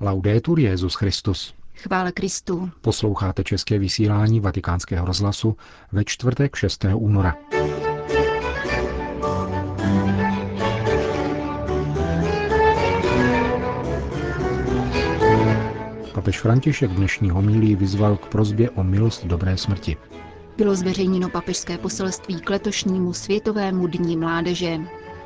Laudetur Jezus Christus. Chvále Kristu. Posloucháte české vysílání Vatikánského rozhlasu ve čtvrtek 6. února. Papež František dnešní homílí vyzval k prozbě o milost dobré smrti. Bylo zveřejněno papežské poselství k letošnímu Světovému dní mládeže.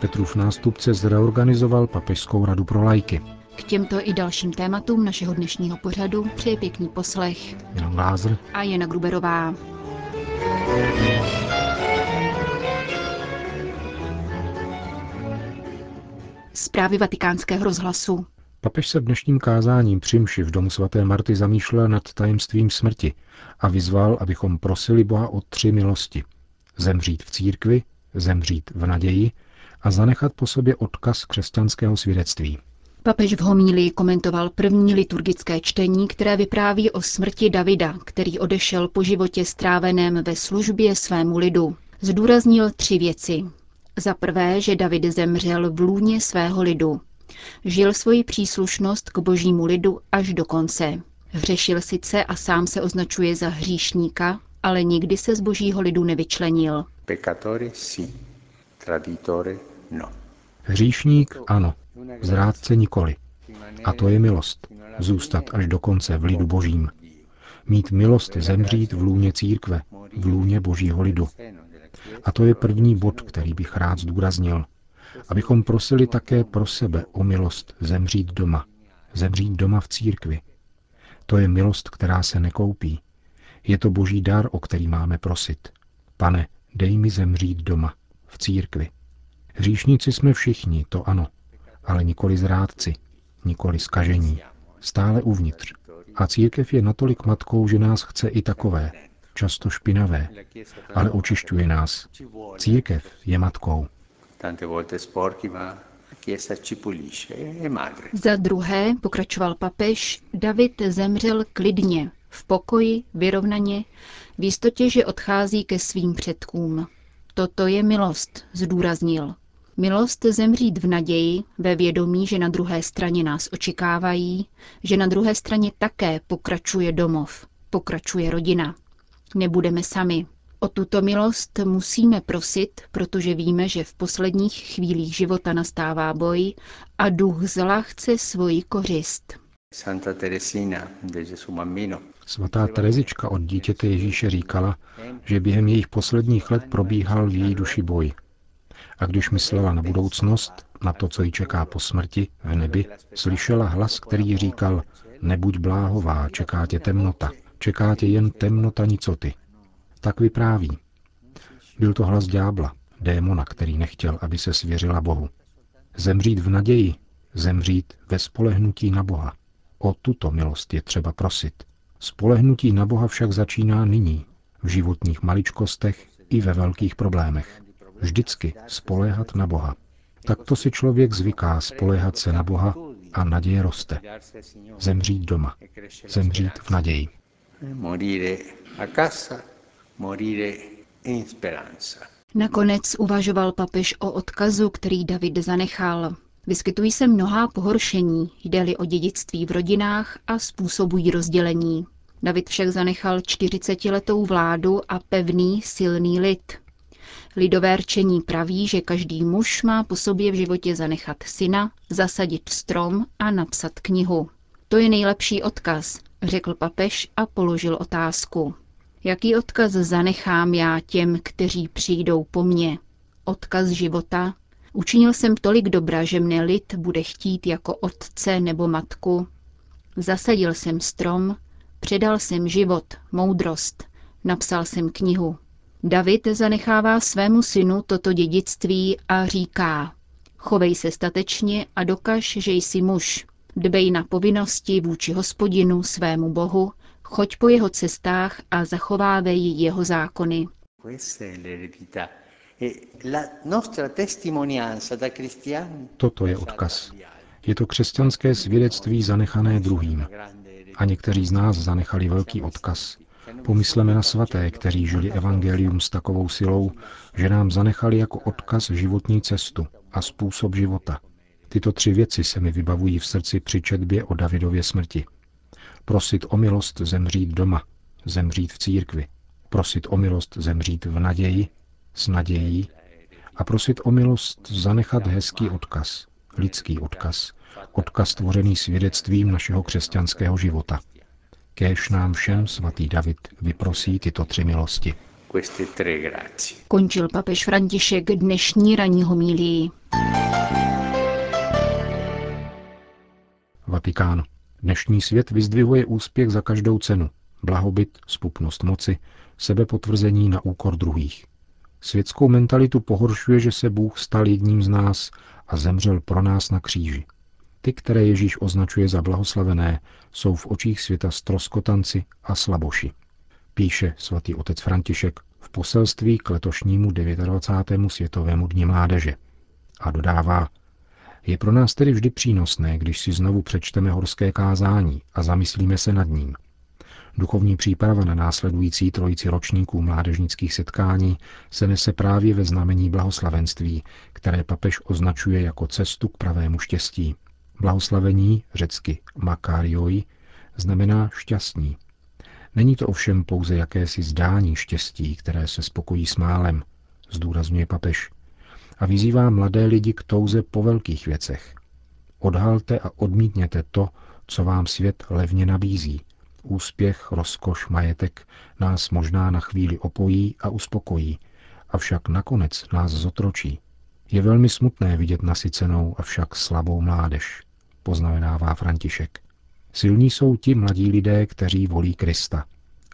Petrův nástupce zreorganizoval Papežskou radu pro lajky. K těmto i dalším tématům našeho dnešního pořadu přeje pěkný poslech Jan Lázr a Jana Gruberová. Zprávy vatikánského rozhlasu. Papež se v dnešním kázáním přimši v domu svaté Marty zamýšlel nad tajemstvím smrti a vyzval, abychom prosili Boha o tři milosti. Zemřít v církvi, zemřít v naději a zanechat po sobě odkaz křesťanského svědectví. Papež v homílii komentoval první liturgické čtení, které vypráví o smrti Davida, který odešel po životě stráveném ve službě svému lidu. Zdůraznil tři věci. Za prvé, že David zemřel v lůně svého lidu. Žil svoji příslušnost k božímu lidu až do konce. Hřešil sice a sám se označuje za hříšníka, ale nikdy se z božího lidu nevyčlenil. Peccatore sì, traditore no. Hříšník ano, zrádce nikoli. A to je milost, zůstat až do konce v lidu božím. Mít milost zemřít v lůně církve, v lůně božího lidu. A to je první bod, který bych rád zdůraznil. Abychom prosili také pro sebe o milost zemřít doma. Zemřít doma v církvi. To je milost, která se nekoupí. Je to boží dar, o který máme prosit. Pane, dej mi zemřít doma, v církvi. Hříšníci jsme všichni, to ano, ale nikoli zrádci, nikoli skažení, stále uvnitř. A církev je natolik matkou, že nás chce i takové, často špinavé, ale očišťuje nás. Církev je matkou. Za druhé, pokračoval papež, David zemřel klidně, v pokoji, vyrovnaně, v jistotě, že odchází ke svým předkům. Toto je milost, zdůraznil. Milost zemřít v naději, ve vědomí, že na druhé straně nás očekávají, že na druhé straně také pokračuje domov, pokračuje rodina. Nebudeme sami. O tuto milost musíme prosit, protože víme, že v posledních chvílích života nastává boj a duch zla chce svoji kořist. Santa Teresina de Gesù Bambino. Svatá Terezička od dítěte Ježíše říkala, že během jejich posledních let probíhal v její duši boj. A když myslela na budoucnost, na to, co ji čeká po smrti v nebi, slyšela hlas, který říkal, nebuď bláhová, čeká tě temnota, čeká tě jen temnota nicoty. Tak vypráví. Byl to hlas ďábla, démona, který nechtěl, aby se svěřila Bohu. Zemřít v naději, zemřít ve spolehnutí na Boha. O tuto milost je třeba prosit. Spolehnutí na Boha však začíná nyní, v životních maličkostech i ve velkých problémech. Vždycky spoléhat na Boha. Takto si člověk zvyká spoléhat se na Boha a naděje roste. Zemřít doma. Zemřít v naději. Morire a casa, morire in speranza. Nakonec uvažoval papež o odkazu, který David zanechal. Vyskytují se mnohá pohoršení, jde-li o dědictví v rodinách a způsobují rozdělení. David však zanechal 40-letou vládu a pevný, silný lid. Lidové rčení praví, že každý muž má po sobě v životě zanechat syna, zasadit strom a napsat knihu. To je nejlepší odkaz, řekl papež a položil otázku. Jaký odkaz zanechám já těm, kteří přijdou po mně? Odkaz života? Učinil jsem tolik dobra, že mne lid bude chtít jako otce nebo matku. Zasadil jsem strom, předal jsem život, moudrost, napsal jsem knihu. David zanechává svému synu toto dědictví a říká, chovej se statečně a dokaž, že jsi muž. Dbej na povinnosti vůči hospodinu, svému bohu, choď po jeho cestách a zachovávej jeho zákony. Toto je odkaz. Je to křesťanské svědectví zanechané druhým. A někteří z nás zanechali velký odkaz. Pomysleme na svaté, kteří žili evangelium s takovou silou, že nám zanechali jako odkaz životní cestu a způsob života. Tyto tři věci se mi vybavují v srdci při četbě o Davidově smrti. Prosit o milost zemřít doma, zemřít v církvi, prosit o milost zemřít v naději, s nadějí a prosit o milost zanechat hezký odkaz, lidský odkaz, odkaz tvořený svědectvím našeho křesťanského života. Kéž nám všem svatý David vyprosí tyto tři milosti. Končil papež František dnešní ranní homílii. Vatikán. Dnešní svět vyzdvihuje úspěch za každou cenu. Blahobyt, spupnost moci, sebepotvrzení na úkor druhých. Světskou mentalitu pohoršuje, že se Bůh stal jedním z nás a zemřel pro nás na kříži. Ty, které Ježíš označuje za blahoslavené, jsou v očích světa stroskotanci a slaboši. Píše svatý otec František v poselství k letošnímu 29. světovému dni mládeže. A dodává, je pro nás tedy vždy přínosné, když si znovu přečteme horské kázání a zamyslíme se nad ním. Duchovní příprava na následující trojici ročníků mládežnických setkání se nese právě ve znamení blahoslavenství, které papež označuje jako cestu k pravému štěstí. Blahoslavení, řecky makarioi, znamená šťastní. Není to ovšem pouze jakési zdání štěstí, které se spokojí s málem, zdůrazňuje papež, a vyzývá mladé lidi k touze po velkých věcech. Odhalte a odmítněte to, co vám svět levně nabízí. Úspěch, rozkoš, majetek nás možná na chvíli opojí a uspokojí, avšak nakonec nás zotročí. Je velmi smutné vidět nasycenou, avšak slabou mládež, poznamenává František. Silní jsou ti mladí lidé, kteří volí Krista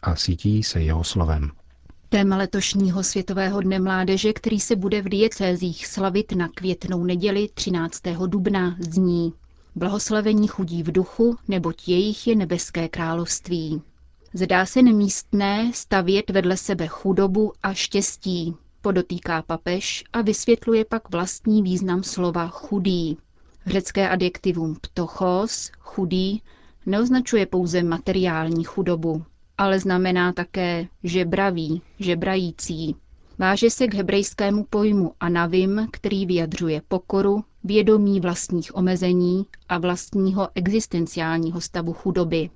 a sítí se jeho slovem. Téma letošního Světového dne mládeže, který se bude v diecézích slavit na květnou neděli 13. dubna, zní Blahoslavení chudí v duchu, neboť jejich je nebeské království. Zdá se nemístné stavět vedle sebe chudobu a štěstí, podotýká papež a vysvětluje pak vlastní význam slova chudý. Řecké adjektivum ptochos, chudý, neoznačuje pouze materiální chudobu, ale znamená také žebravý, žebrající. Váže se k hebrejskému pojmu anavim, který vyjadřuje pokoru, vědomí vlastních omezení a vlastního existenciálního stavu chudoby.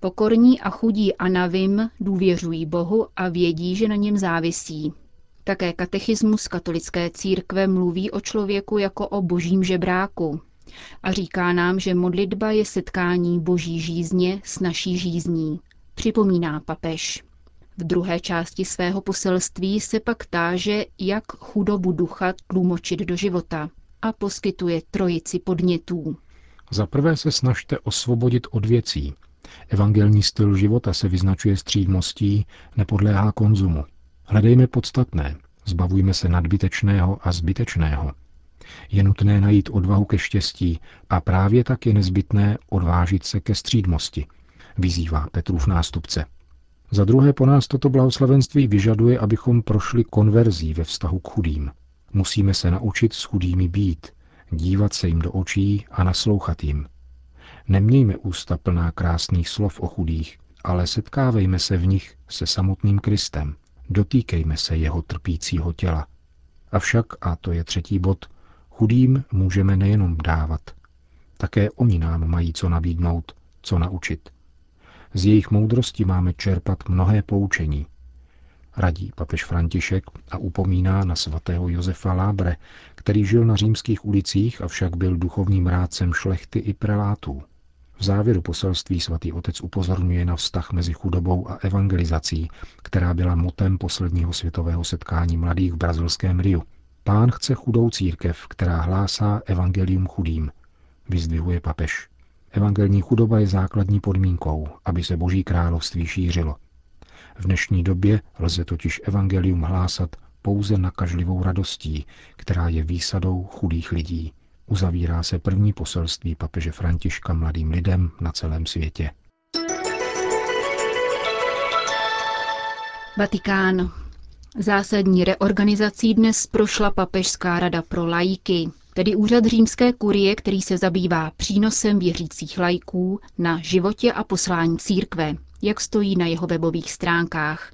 Pokorní a chudí anavim důvěřují Bohu a vědí, že na něm závisí. Také katechismus katolické církve mluví o člověku jako o božím žebráku a říká nám, že modlitba je setkání boží žízně s naší žízní připomíná papež. V druhé části svého poselství se pak táže, jak chudobu ducha tlumočit do života a poskytuje trojici podnětů. Za prvé se snažte osvobodit od věcí. Evangelní styl života se vyznačuje střídmostí, nepodléhá konzumu. Hledejme podstatné, zbavujme se nadbytečného a zbytečného. Je nutné najít odvahu ke štěstí a právě tak je nezbytné odvážit se ke střídmosti – vyzývá Petrův nástupce. Za druhé po nás toto blahoslavenství vyžaduje, abychom prošli konverzí ve vztahu k chudým. Musíme se naučit s chudými být, dívat se jim do očí a naslouchat jim. Nemějme ústa plná krásných slov o chudých, ale setkávejme se v nich se samotným Kristem. Dotýkejme se jeho trpícího těla. Avšak, a to je třetí bod, chudým můžeme nejenom dávat. Také oni nám mají co nabídnout, co naučit. Z jejich moudrosti máme čerpat mnohé poučení. Radí papež František a upomíná na svatého Josefa Lábre, který žil na římských ulicích, avšak byl duchovním rádcem šlechty i prelátů. V závěru poselství svatý otec upozorňuje na vztah mezi chudobou a evangelizací, která byla motem posledního světového setkání mladých v brazilském Riu. Pán chce chudou církev, která hlásá evangelium chudým, vyzdvihuje papež. Evangelní chudoba je základní podmínkou, aby se Boží království šířilo. V dnešní době lze totiž evangelium hlásat pouze nakažlivou radostí, která je výsadou chudých lidí. Uzavírá se první poselství papeže Františka mladým lidem na celém světě. Vatikán. Zásadní reorganizací dnes prošla Papežská rada pro lajky tedy úřad římské kurie, který se zabývá přínosem věřících lajků na životě a poslání církve, jak stojí na jeho webových stránkách,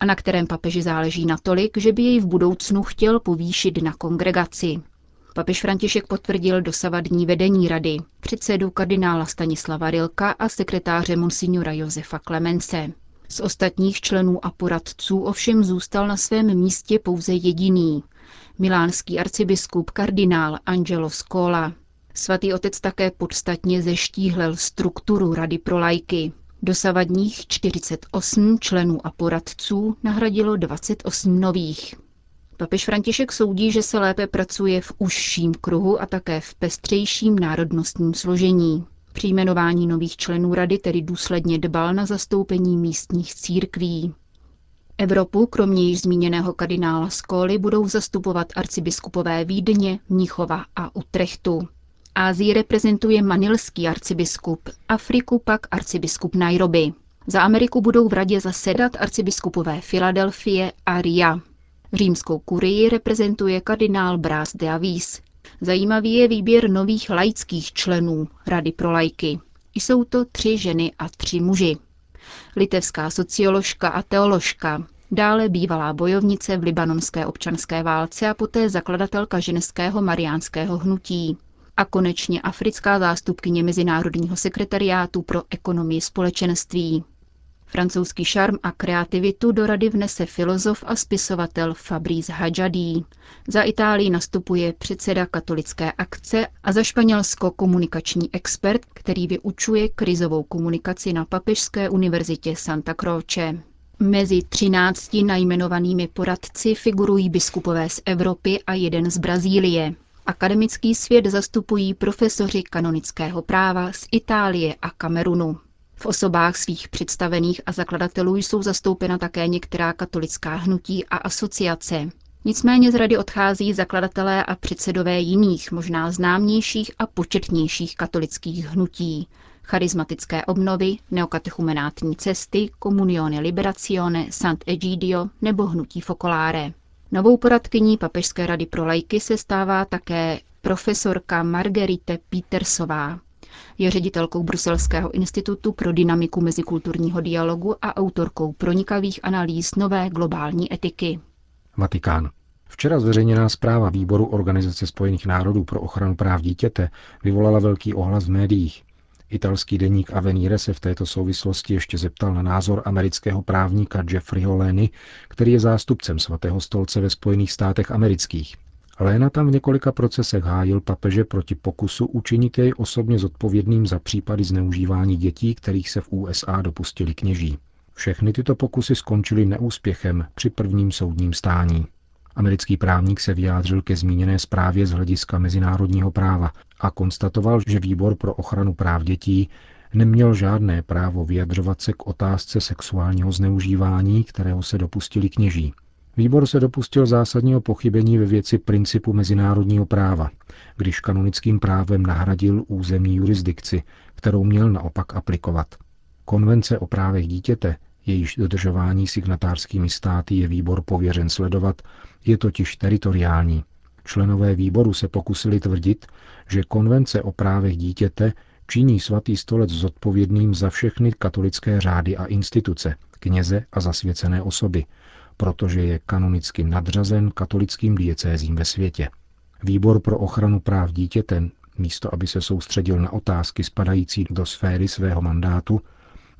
a na kterém papeži záleží natolik, že by jej v budoucnu chtěl povýšit na kongregaci. Papež František potvrdil dosavadní vedení rady, předsedu kardinála Stanislava Rilka a sekretáře monsignora Josefa Klemence. Z ostatních členů a poradců ovšem zůstal na svém místě pouze jediný, milánský arcibiskup kardinál Angelo Scola. Svatý otec také podstatně zeštíhlel strukturu Rady pro lajky. Dosavadních 48 členů a poradců nahradilo 28 nových. Papež František soudí, že se lépe pracuje v užším kruhu a také v pestřejším národnostním složení. Při jmenování nových členů rady tedy důsledně dbal na zastoupení místních církví. Evropu, kromě již zmíněného kardinála Skóly, budou zastupovat arcibiskupové Vídně, Mnichova a Utrechtu. Ázii reprezentuje manilský arcibiskup, Afriku pak arcibiskup Nairobi. Za Ameriku budou v radě zasedat arcibiskupové Filadelfie a Ria. Římskou kurii reprezentuje kardinál Brás de Avis. Zajímavý je výběr nových laických členů Rady pro lajky. Jsou to tři ženy a tři muži. Litevská socioložka a teoložka, dále bývalá bojovnice v libanonské občanské válce a poté zakladatelka ženského mariánského hnutí. A konečně africká zástupkyně Mezinárodního sekretariátu pro ekonomii společenství. Francouzský šarm a kreativitu do rady vnese filozof a spisovatel Fabrice Hadjadí. Za Itálii nastupuje předseda katolické akce a za Španělsko komunikační expert, který vyučuje krizovou komunikaci na Papežské univerzitě Santa Croce. Mezi třinácti najmenovanými poradci figurují biskupové z Evropy a jeden z Brazílie. Akademický svět zastupují profesoři kanonického práva z Itálie a Kamerunu. V osobách svých představených a zakladatelů jsou zastoupena také některá katolická hnutí a asociace. Nicméně z rady odchází zakladatelé a předsedové jiných, možná známějších a početnějších katolických hnutí. Charismatické obnovy, neokatechumenátní cesty, Comunione Liberazione, Sant'Egidio nebo hnutí Focolare. Novou poradkyní Papežské rady pro lajky se stává také profesorka Margerite Petersová. Je ředitelkou Bruselského institutu pro dynamiku mezikulturního dialogu a autorkou pronikavých analýz nové globální etiky. Vatikán. Včera zveřejněná zpráva výboru Organizace spojených národů pro ochranu práv dítěte vyvolala velký ohlas v médiích. Italský deník Avenire se v této souvislosti ještě zeptal na názor amerického právníka Jeffreyho Lenny, který je zástupcem svatého stolce ve Spojených státech amerických. Léna tam v několika procesech hájil papeže proti pokusu učinit jej osobně zodpovědným za případy zneužívání dětí, kterých se v USA dopustili kněží. Všechny tyto pokusy skončily neúspěchem při prvním soudním stání. Americký právník se vyjádřil ke zmíněné zprávě z hlediska mezinárodního práva a konstatoval, že výbor pro ochranu práv dětí neměl žádné právo vyjadřovat se k otázce sexuálního zneužívání, kterého se dopustili kněží. Výbor se dopustil zásadního pochybení ve věci principu mezinárodního práva, když kanonickým právem nahradil územní jurisdikci, kterou měl naopak aplikovat. Konvence o právech dítěte, jejíž dodržování signatářskými státy je výbor pověřen sledovat, je totiž teritoriální. Členové výboru se pokusili tvrdit, že konvence o právech dítěte činí svatý stolec zodpovědným za všechny katolické řády a instituce, kněze a zasvěcené osoby, protože je kanonicky nadřazen katolickým diecézím ve světě. Výbor pro ochranu práv dítěte, místo aby se soustředil na otázky spadající do sféry svého mandátu,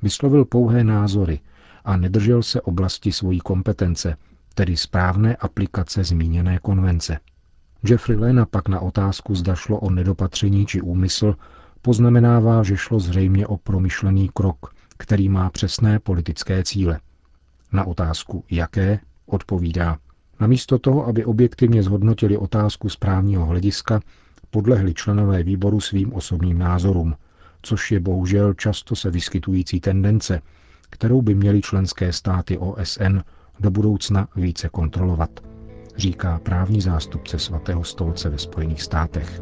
vyslovil pouhé názory a nedržel se oblasti svojí kompetence, tedy správné aplikace zmíněné konvence. Jeffrey Lena pak na otázku, zda šlo o nedopatření či úmysl, poznamenává, že šlo zřejmě o promyšlený krok, který má přesné politické cíle. Na otázku jaké odpovídá. Namísto toho, aby objektivně zhodnotili otázku správního hlediska, podlehli členové výboru svým osobním názorům, což je bohužel často se vyskytující tendence, kterou by měly členské státy OSN do budoucna více kontrolovat, říká právní zástupce svatého stolce ve Spojených státech.